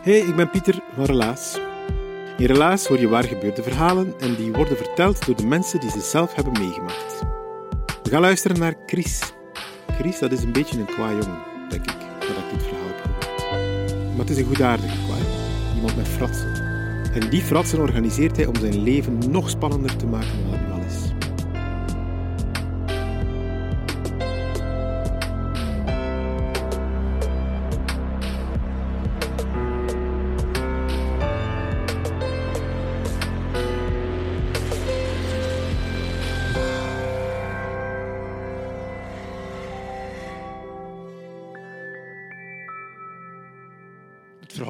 Hey, ik ben Pieter van Relaas. In Relaas hoor je waar gebeurde verhalen en die worden verteld door de mensen die ze zelf hebben meegemaakt. We gaan luisteren naar Chris. Chris, dat is een beetje een kwaai jongen, denk ik, nadat ik dit verhaal heb gehoord. Maar het is een goedaardige kwaai, iemand met fratsen. En die fratsen organiseert hij om zijn leven nog spannender te maken dan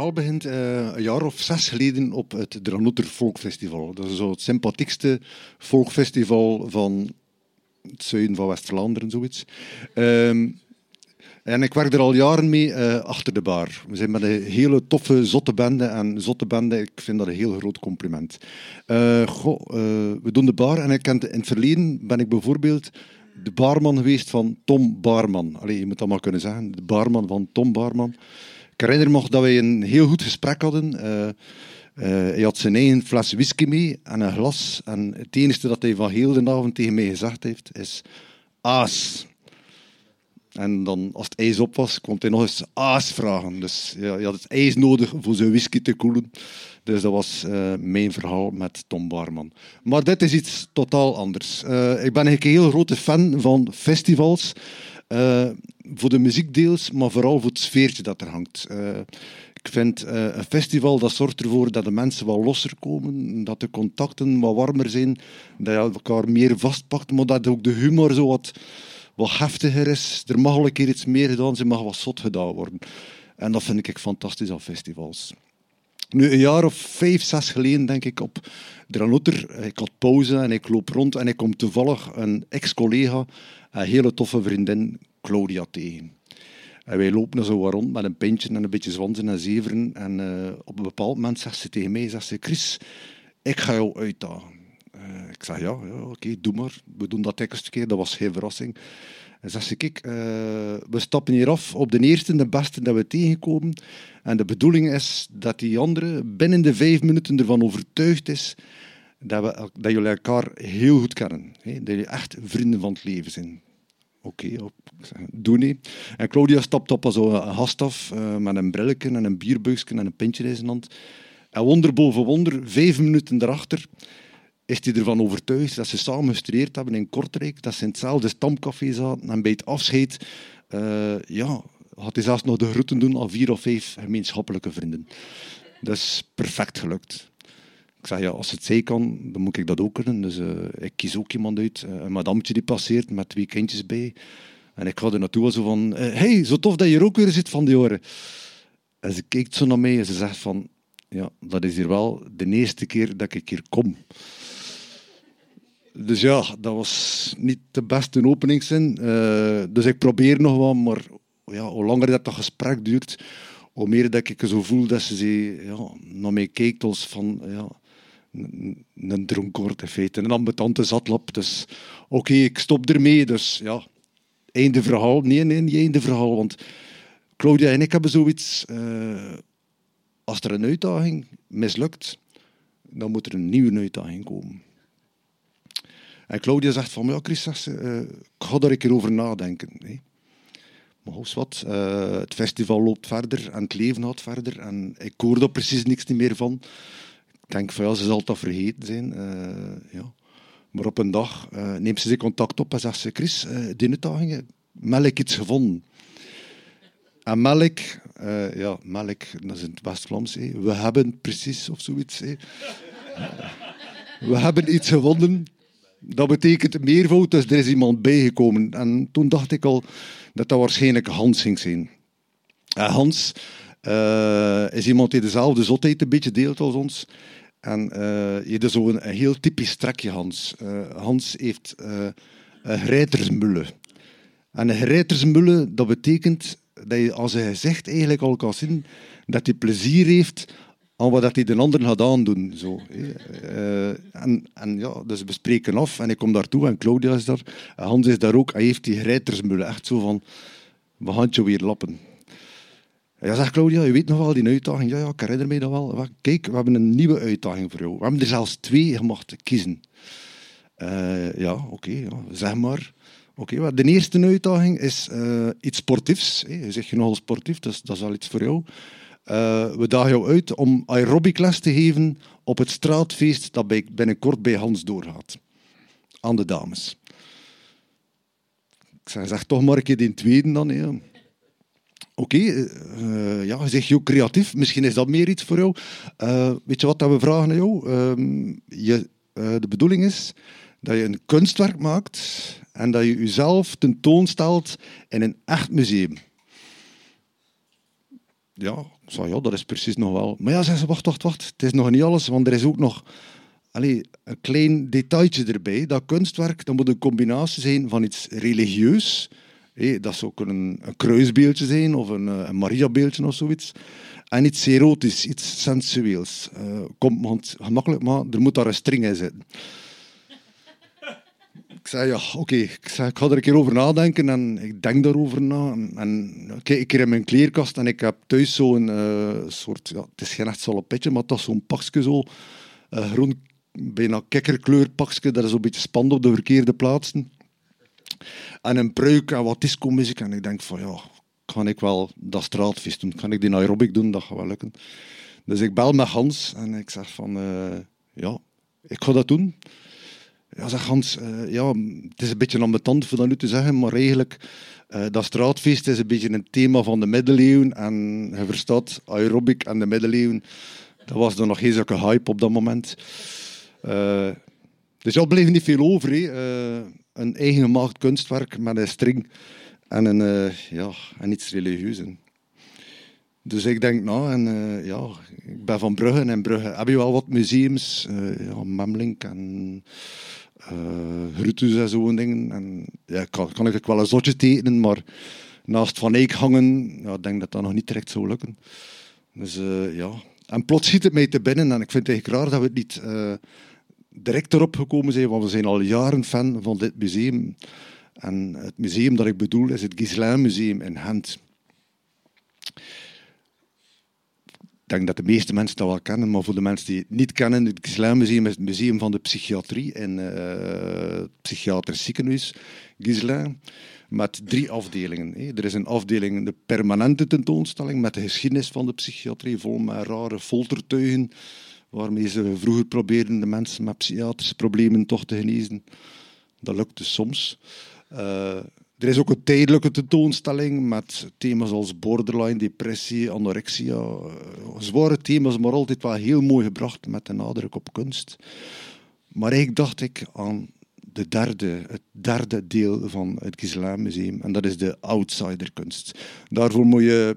begint eh, een jaar of zes geleden op het Dranotter Folkfestival. Dat is zo het sympathiekste folkfestival van het zuiden van West-Vlaanderen, zoiets. Ehm, en ik werk er al jaren mee eh, achter de bar. We zijn met een hele toffe, zotte bende. En zotte bende, ik vind dat een heel groot compliment. Eh, we doen de bar en ik in het verleden ben ik bijvoorbeeld de barman geweest van Tom Barman. Allee, je moet dat maar kunnen zeggen. De barman van Tom Barman. Ik herinner me nog dat wij een heel goed gesprek hadden. Eh, eh, hij had zijn eigen fles whisky mee en een glas. En het enige dat hij van heel de avond tegen mij gezegd heeft, is aas. En dan, als het ijs op was, kon hij nog eens aas vragen. Dus ja, hij had het ijs nodig voor zijn whisky te koelen. Dus dat was eh, mijn verhaal met Tom Barman. Maar dit is iets totaal anders. Ik ben een heel grote fan van festivals. Eh, voor de muziekdeels, maar vooral voor het sfeertje dat er hangt. Eh, ik vind eh, een festival dat zorgt ervoor dat de mensen wat losser komen, dat de contacten wat warmer zijn, dat je elkaar meer vastpakt, maar dat ook de humor zo wat, wat heftiger is. Er mag al een keer iets meer gedaan zijn, mag wat zot gedaan worden. En dat vind ik fantastisch aan festivals. Nu, een jaar of vijf, zes geleden, denk ik, op Dranotter. Ik had pauze en ik loop rond en ik kom toevallig een ex-collega, een hele toffe vriendin, Claudia, tegen. En wij lopen zo wat rond met een pintje en een beetje zwansen en zeveren. En eh, op een bepaald moment zegt ze tegen mij, zegt ze, Chris, ik ga jou uitdagen. Eh, ik zeg, ja, ja oké, doe maar. We doen dat tekst keer, dat was geen verrassing. En zegt ze, kijk, eh, we stappen hier af op de eerste, de beste dat we tegenkomen. En de bedoeling is dat die andere binnen de vijf minuten ervan overtuigd is dat, we, dat jullie elkaar heel goed kennen. Hè? Dat jullie echt vrienden van het leven zijn. Oké, okay, doe niet. En Claudia stapt op als een gast af uh, met een brilletje en een bierbuisje en een pintje in zijn hand. En wonder boven wonder, vijf minuten daarachter, is hij ervan overtuigd dat ze samen gestudeerd hebben in Kortrijk, dat ze in hetzelfde stamcafé zaten en bij het afscheid uh, ja, had hij zelfs nog de groeten doen aan vier of vijf gemeenschappelijke vrienden. Dat is perfect gelukt. Ik zeg, ja, als het zij kan, dan moet ik dat ook kunnen. Dus uh, ik kies ook iemand uit. Uh, een madametje die passeert met twee kindjes bij. En ik ga er naartoe zo van... Uh, hey, zo tof dat je er ook weer zit van die oren. En ze kijkt zo naar mij en ze zegt van... Ja, dat is hier wel de eerste keer dat ik hier kom. Dus ja, dat was niet de beste openingszin. dus ik probeer nog wat, maar ja, hoe langer dat, dat gesprek duurt, hoe meer dat ik zo voel dat ze ja, naar mij kijkt als van... Ja, een dronkoord in feite, een ambetante zatlap. Dus oké, ik stop ermee. Dus ja, einde verhaal. Nee, nee, niet einde verhaal. Want Claudia en ik hebben zoiets. Uh, als er een uitdaging mislukt, dan moet er een nieuwe uitdaging komen. En Claudia zegt van, ja Chris, zegt ze, uh, ik ga daar een keer over nadenken. Maar hoes wat, uh, het festival loopt verder en het leven gaat verder. En ik hoor daar precies niks meer van. Ik denk van ja, ze zal dat vergeten zijn. Uh, ja. Maar op een dag neemt ze zich contact op en zegt ze: Chris, die uitdagingen, melk iets gevonden. En melk, ja, melk, dat is in het West-Vlaams. We hebben precies of zoiets. we hebben iets gevonden. Dat betekent meervoud, dus er is iemand bijgekomen. En toen dacht ik al dat dat waarschijnlijk Hans ging zijn. Hans uh, is iemand die dezelfde zotheid een beetje deelt als ons. En uh, je hebt zo'n een heel typisch trekje, Hans. Uh, Hans heeft een grijtersmulle. En een grijtersmulle, dat betekent dat je als hij zegt eigenlijk al kan zien dat hij plezier heeft aan wat hij de anderen gaat aandoen. Zo. Uh, en, en ja, dus we spreken af en ik kom daartoe en Claudia is daar. En Hans is daar ook. Hij heeft die grijtersmulle. Echt zo van, we gaan weer lappen. Ja, zegt Claudia, je weet nog wel die uitdaging. Ja, ja, ik herinner me dat wel. Kijk, we hebben een nieuwe uitdaging voor jou. We hebben er zelfs twee, mag kiezen. Uh, ja, oké, zeg maar. Oké, okay, de eerste uitdaging is uh, iets sportiefs. Je zegt je nogal sportief, dus dat is al iets voor jou. Uh, we dagen jou uit om aerobic les te geven op het straatfeest dat binnenkort bij Hans doorgaat. Aan de dames. Ik zeg, toch maar een keer tweede dan. Oké, okay, uh, je ook creatief. Misschien is dat meer iets voor jou. Uh, weet je wat dat we vragen aan jou? Uh, je, de bedoeling is dat je een kunstwerk maakt en dat je jezelf tentoonstelt in een echt museum. Ja, zo, ja, dat is precies nog wel. Maar ja, ze, wacht, wacht, wacht. Het is nog niet alles, want er is ook nog allez, een klein detailtje erbij. Dat kunstwerk dat moet een combinatie zijn van iets religieus. dat zou kunnen een kruisbeeldje zijn of een, een Maria-beeldje of zoiets. En iets erotisch, iets sensueels. Uh, komt gemakkelijk, maar er moet daar een string in zitten. Zei, ja, oké, ik, ga er een keer over nadenken en ik denk daarover na. En, en kijk, ik in mijn kleerkast en ik heb thuis zo'n uh, soort, ja, het is geen echt salopetje, maar dat is zo'n pakje zo, uh, groen, bijna kikkerkleur pakje, dat is een beetje spannend op de verkeerde plaatsen. En een pruik en wat disco-muziek. En ik denk van, ja, kan ik wel dat straatfeest doen? Kan ik die aerobic doen? Dat gaat wel lukken. Dus ik bel met Hans en ik zeg van, uh, ja, ik ga dat doen. Ja, Hans, uh, ja, het is een beetje ambetant voor dat nu te zeggen, maar eigenlijk, uh, dat straatfeest is een beetje een thema van de middeleeuwen. En je verstaat, aerobic en de middeleeuwen, dat was er nog geen zulke hype op dat moment. Uh, dus ja, bleef niet veel over. Een eigen gemaakt kunstwerk met een string en, een, ja, en iets religieus. Dus ik denk, nou, en ja, ik ben van Brugge en in Brugge heb je wel wat museums, ja, Memlink en uh, en zo'n dingen. En ja, kan, kan ik wel een zotje tekenen, maar naast Van Eyck hangen, ja, ik denk dat dat nog niet direct zou lukken. Dus uh, ja. En plots schiet het mij te binnen en ik vind het eigenlijk raar dat we het niet uh, direct erop gekomen zijn, want we zijn al jaren fan van dit museum. En het museum dat ik bedoel is het Gislain Museum in Gent. Denk dat de meeste mensen dat wel kennen, maar voor de mensen die het niet kennen, het Gislain-museum is het museum van de psychiatrie in uh, het psychiatrisch ziekenhuis Gislain, met drie afdelingen. Er is een afdeling, de permanente tentoonstelling, met de geschiedenis van de psychiatrie, vol met rare foltertuigen, waarmee ze vroeger probeerden de mensen met psychiatrische problemen toch te genezen. Dat lukte soms. Uh, er is ook een tijdelijke tentoonstelling met thema's als borderline, depressie, anorexia. Eh, zware thema's, maar altijd wel heel mooi gebracht met een nadruk op kunst. Maar ik dacht ik aan de derde, het derde deel van het Gisela Museum. En dat is de outsiderkunst. Daarvoor moet je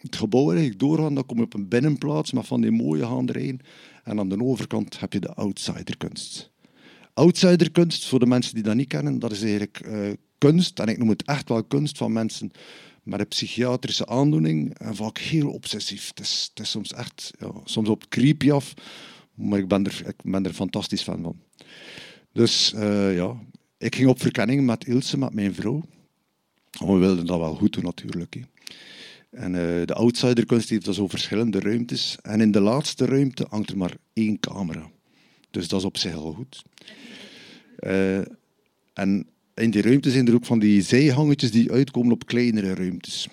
het gebouw eigenlijk doorgaan. Dan kom je op een binnenplaats met van die mooie gaanderijen. En aan de overkant heb je de outsiderkunst. Outsiderkunst, voor de mensen die dat niet kennen, dat is eigenlijk uh, kunst, en ik noem het echt wel kunst van mensen met een psychiatrische aandoening, en vaak heel obsessief. Het is, is soms echt, ja, soms op creepy af, maar ik ben er, ik ben er fantastisch fan van. Dus uh, ja, ik ging op verkenning met Ilse, met mijn vrouw. We wilden dat wel goed doen natuurlijk. En uh, de outsiderkunst heeft zo verschillende ruimtes. En in de laatste ruimte hangt er maar één camera. Dus dat is op zich al goed. Uh, en in die ruimte zijn er ook van die zijhangetjes die uitkomen op kleinere ruimtes.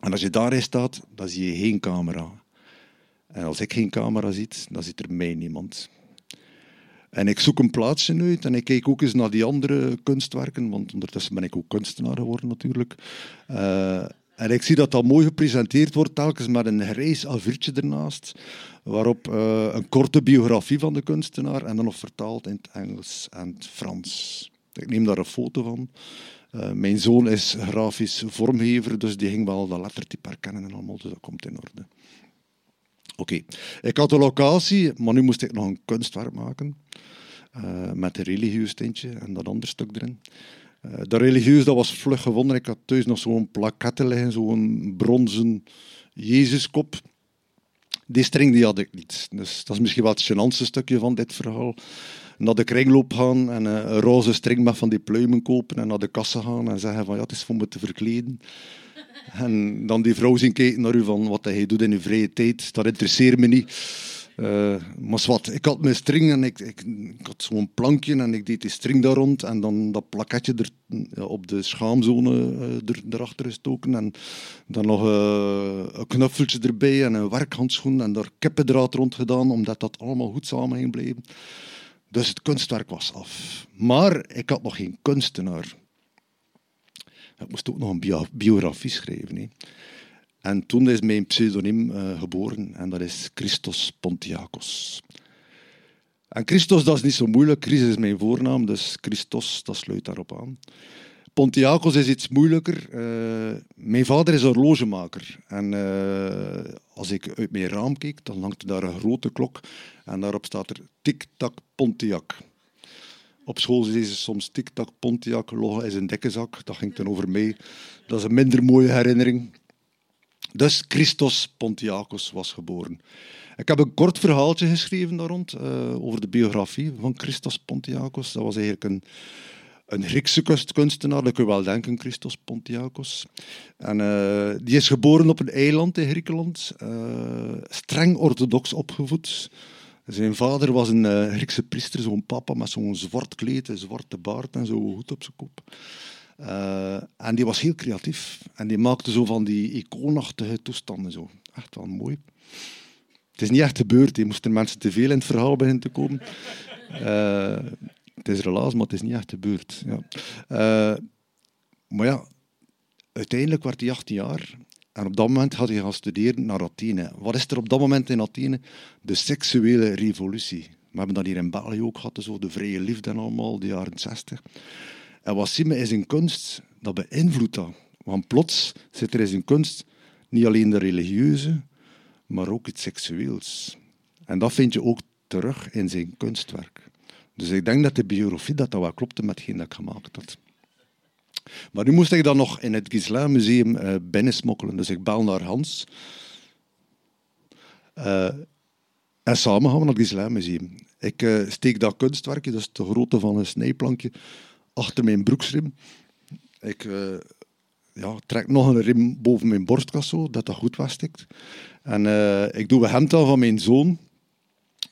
En als je daarin staat, dan zie je geen camera. En als ik geen camera zie, dan zit er mij niemand. En ik zoek een plaatsje uit en ik kijk ook eens naar die andere kunstwerken, want ondertussen ben ik ook kunstenaar geworden natuurlijk. Uh, En ik zie dat dat mooi gepresenteerd wordt, telkens met een grijs a ernaast, waarop uh, een korte biografie van de kunstenaar en dan nog vertaald in het Engels en het Frans. Ik neem daar een foto van. Uh, mijn zoon is grafisch vormgever, dus die ging wel dat lettertype herkennen en allemaal, dus dat komt in orde. Oké, ik had de locatie, maar nu moest ik nog een kunstwerk maken. Uh, met een religieus tintje en dat andere stuk erin. Uh, dat religieus dat was vlug gevonden. Ik had thuis nog zo'n plakette liggen, zo'n bronzen Jezuskop. Die string die had ik niet. Dus dat is misschien wel het gênantste stukje van dit verhaal. Naar de kringloop gaan en een roze string met van die pluimen kopen en naar de kassa gaan en zeggen van ja, het is voor me te verkleden. En dan die vrouw zien kijken naar u van wat hij doet in uw vrije tijd, dat interesseert me niet. Uh, maar wat, ik had mijn string en ik, ik, had zo'n plankje en ik deed die string daar rond en dan dat plaketje er, op de schaamzone uh, er, erachter gestoken en dan nog uh, een knuffeltje erbij en een werkhandschoen en daar kippendraad rond gedaan, omdat dat allemaal goed samen ging blijven. Dus het kunstwerk was af. Maar ik had nog geen kunstenaar. Ik moest ook nog een biografie schrijven. En toen is mijn pseudoniem uh, geboren en dat is Christos Pontiacos. En Christos, dat is niet zo moeilijk. Christus is mijn voornaam, dus Christos, dat sluit daarop aan. Pontiacos is iets moeilijker. Uh, mijn vader is horlogemaker. En uh, als ik uit mijn raam kijk, dan hangt daar een grote klok. En daarop staat er Tic-Tac Pontiac. Op school zei ze soms Tic-Tac Pontiac, loggen is een dikke zak. Dat ging dan over mij. Dat is een minder mooie herinnering. Dus Christos Pontiacos was geboren. Ik heb een kort verhaaltje geschreven daar rond uh, over de biografie van Christos Pontiacos. Dat was eigenlijk een, een Griekse kunstenaar, dat kun je wel denken, Christos Pontiacos. En, uh, die is geboren op een eiland in Griekenland, uh, streng orthodox opgevoed. Zijn vader was een Griekse priester, zo'n papa met zo'n zwart kleed, een zwarte baard en zo'n hoed op zijn kop. Uh, en die was heel creatief. En die maakte zo van die icoonachtige toestanden. Zo. Echt wel mooi. Het is niet echt gebeurd. Die moesten mensen te veel in het verhaal beginnen te komen. Uh, het is relaas, maar het is niet echt gebeurd. Ja. Uh, maar ja, uiteindelijk werd hij 18 jaar. En op dat moment had hij gaan studeren naar Athene. Wat is er op dat moment in Athene? De seksuele revolutie. We hebben dat hier in België ook gehad, zo de vrije liefde en allemaal, de jaren 60. En wat zien we in kunst, dat beïnvloedt dat. Want plots zit er in zijn kunst niet alleen de religieuze, maar ook het seksueels. En dat vind je ook terug in zijn kunstwerk. Dus ik denk dat de biografie dat, dat wel klopte met hetgeen dat gemaakt had. Maar nu moest ik dan nog in het Gisela Museum uh, binnensmokkelen. Dus ik bel naar Hans. Uh, en samen gaan we naar het Gisela Museum. Ik uh, steek dat kunstwerkje, dat is de grootte van een snijplankje, achter mijn broeksrim. Ik uh, ja, trek nog een rim boven mijn borstkas, zo, dat dat goed vaststikt. En uh, ik doe een hemd aan van mijn zoon.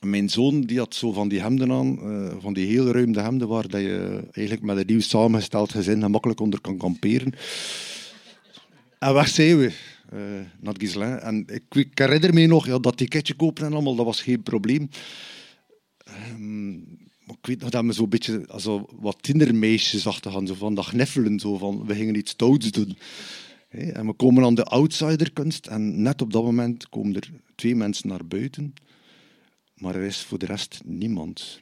Mijn zoon die had zo van die hemden aan, uh, van die heel ruime hemden, waar dat je eigenlijk met een nieuw samengesteld gezin gemakkelijk onder kan kamperen. En weg zijn we. Uh, naar Gislin. En ik, ik, herinner me nog ja, dat ticketje kopen en allemaal, dat was geen probleem. Maar ik weet nog dat we zo'n beetje also, wat tindermeisjes gaan, zo van dat gneffelen, zo van we gingen iets stouts doen. En we komen aan de outsiderkunst en net op dat moment komen er twee mensen naar buiten, maar er is voor de rest niemand.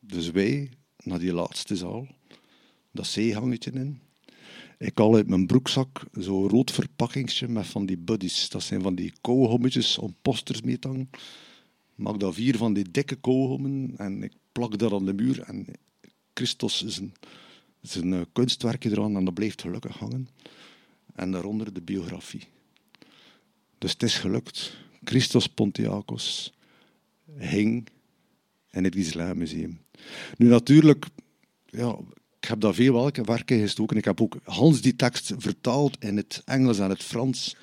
Dus wij naar die laatste zaal, dat zeehangetje in. Ik haal uit mijn broekzak zo'n rood verpakkingsje met van die buddies. Dat zijn van die kouhommetjes om posters mee te. Maak daar vier van die dikke kouhommen en ik plak dat aan de muur en Christus is een, is een eh, kunstwerkje eraan en dat blijft gelukkig hangen. En daaronder de biografie. Dus het is gelukt. Christos Pontiacos hing in het Gisela Museum. Nu natuurlijk, ja, ik heb daar veel werken gestoken. Ik heb ook Hans die tekst vertaald in het Engels en het Frans.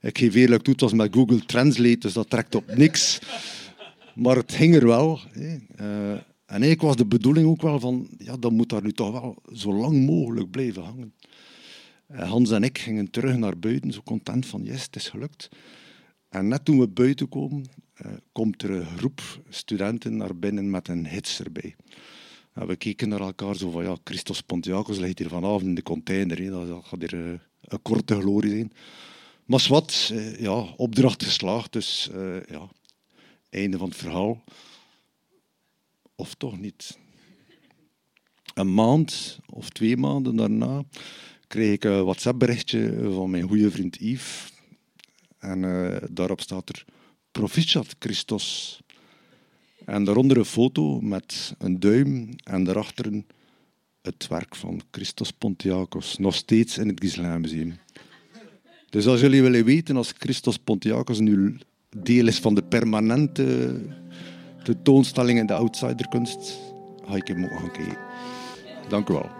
Ik geef eerlijk toe, het was met Google Translate, dus dat trekt op niks. Maar het hing er wel. Hè. Uh, en eigenlijk was de bedoeling ook wel van, ja, dat moet daar nu toch wel zo lang mogelijk blijven hangen. Uh, Hans en ik gingen terug naar buiten, zo content van, yes, het is gelukt. En net toen we buiten komen, uh, komt er een groep studenten naar binnen met een hits erbij. En we keken naar elkaar zo van, ja, Christos Pontiacos ligt hier vanavond in de container. Hè. Dat gaat hier een korte glorie zijn. Maar wat, uh, ja, opdracht geslaagd, dus ja, einde van het verhaal. Of toch niet. Een maand of twee maanden daarna kreeg ik een WhatsApp-berichtje van mijn goede vriend Yves. En uh, daarop staat er Proficiat Christos. En daaronder een foto met een duim en daarachter het werk van Christos Pontiacos, nog steeds in het Museum. Dus als jullie willen weten, als Christos Pontiacos nu deel is van de permanente tentoonstelling in de outsiderkunst, ga ik hem gaan kijken. Dank u wel.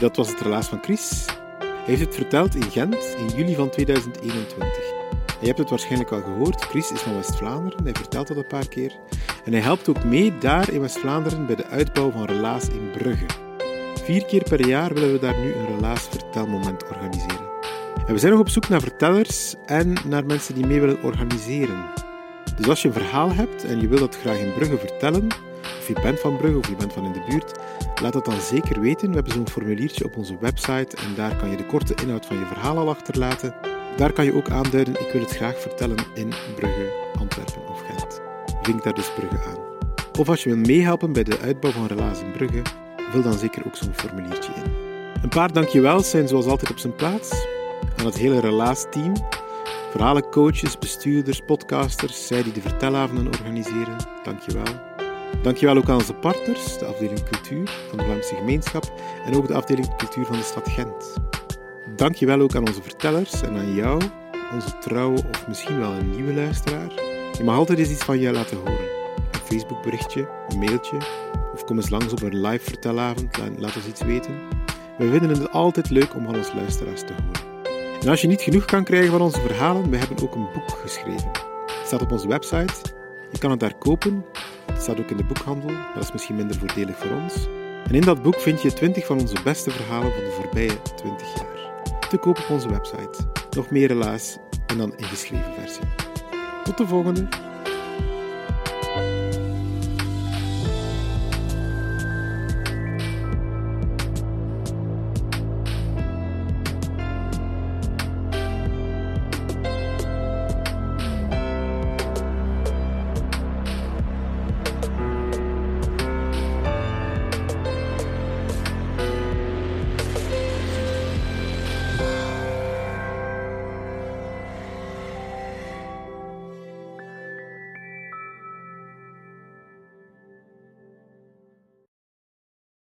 Dat was het relaas van Chris. Hij heeft het verteld in Gent in juli van 2021. Je hebt het waarschijnlijk al gehoord, Chris is van West-Vlaanderen, hij vertelt dat een paar keer. En hij helpt ook mee daar in West-Vlaanderen bij de uitbouw van Relaas in Brugge. Vier keer per jaar willen we daar nu een Relaas vertelmoment organiseren. En we zijn nog op zoek naar vertellers en naar mensen die mee willen organiseren. Dus als je een verhaal hebt en je wilt dat graag in Brugge vertellen, of je bent van Brugge of je bent van in de buurt, laat het dan zeker weten. We hebben zo'n formuliertje op onze website en daar kan je de korte inhoud van je verhaal al achterlaten. Daar kan je ook aanduiden, ik wil het graag vertellen in Brugge, Antwerpen of Gent. Vink daar dus Brugge aan. Of als je wil meehelpen bij de uitbouw van Relaas in Brugge, vul dan zeker ook zo'n formuliertje in. Een paar dankjewels zijn zoals altijd op zijn plaats aan het hele Relaas-team. Verhalencoaches, bestuurders, podcasters, zij die de vertelavonden organiseren. Dankjewel. Dankjewel ook aan onze partners, de afdeling cultuur van de Vlaamse gemeenschap en ook de afdeling cultuur van de stad Gent. Dankjewel ook aan onze vertellers en aan jou, onze trouwe of misschien wel een nieuwe luisteraar. Je mag altijd eens iets van je laten horen. Een Facebookberichtje, een mailtje of kom eens langs op een live vertelavond, laat ons iets weten. We vinden het altijd leuk om van onze luisteraars te horen. En als je niet genoeg kan krijgen van onze verhalen, we hebben ook een boek geschreven. Het staat op onze website. Je kan het daar kopen het staat ook in de boekhandel, maar dat is misschien minder voordelig voor ons. En in dat boek vind je 20 van onze beste verhalen van de voorbije 20 jaar. Te koop op onze website. Nog meer helaas en dan in geschreven versie. Tot de volgende!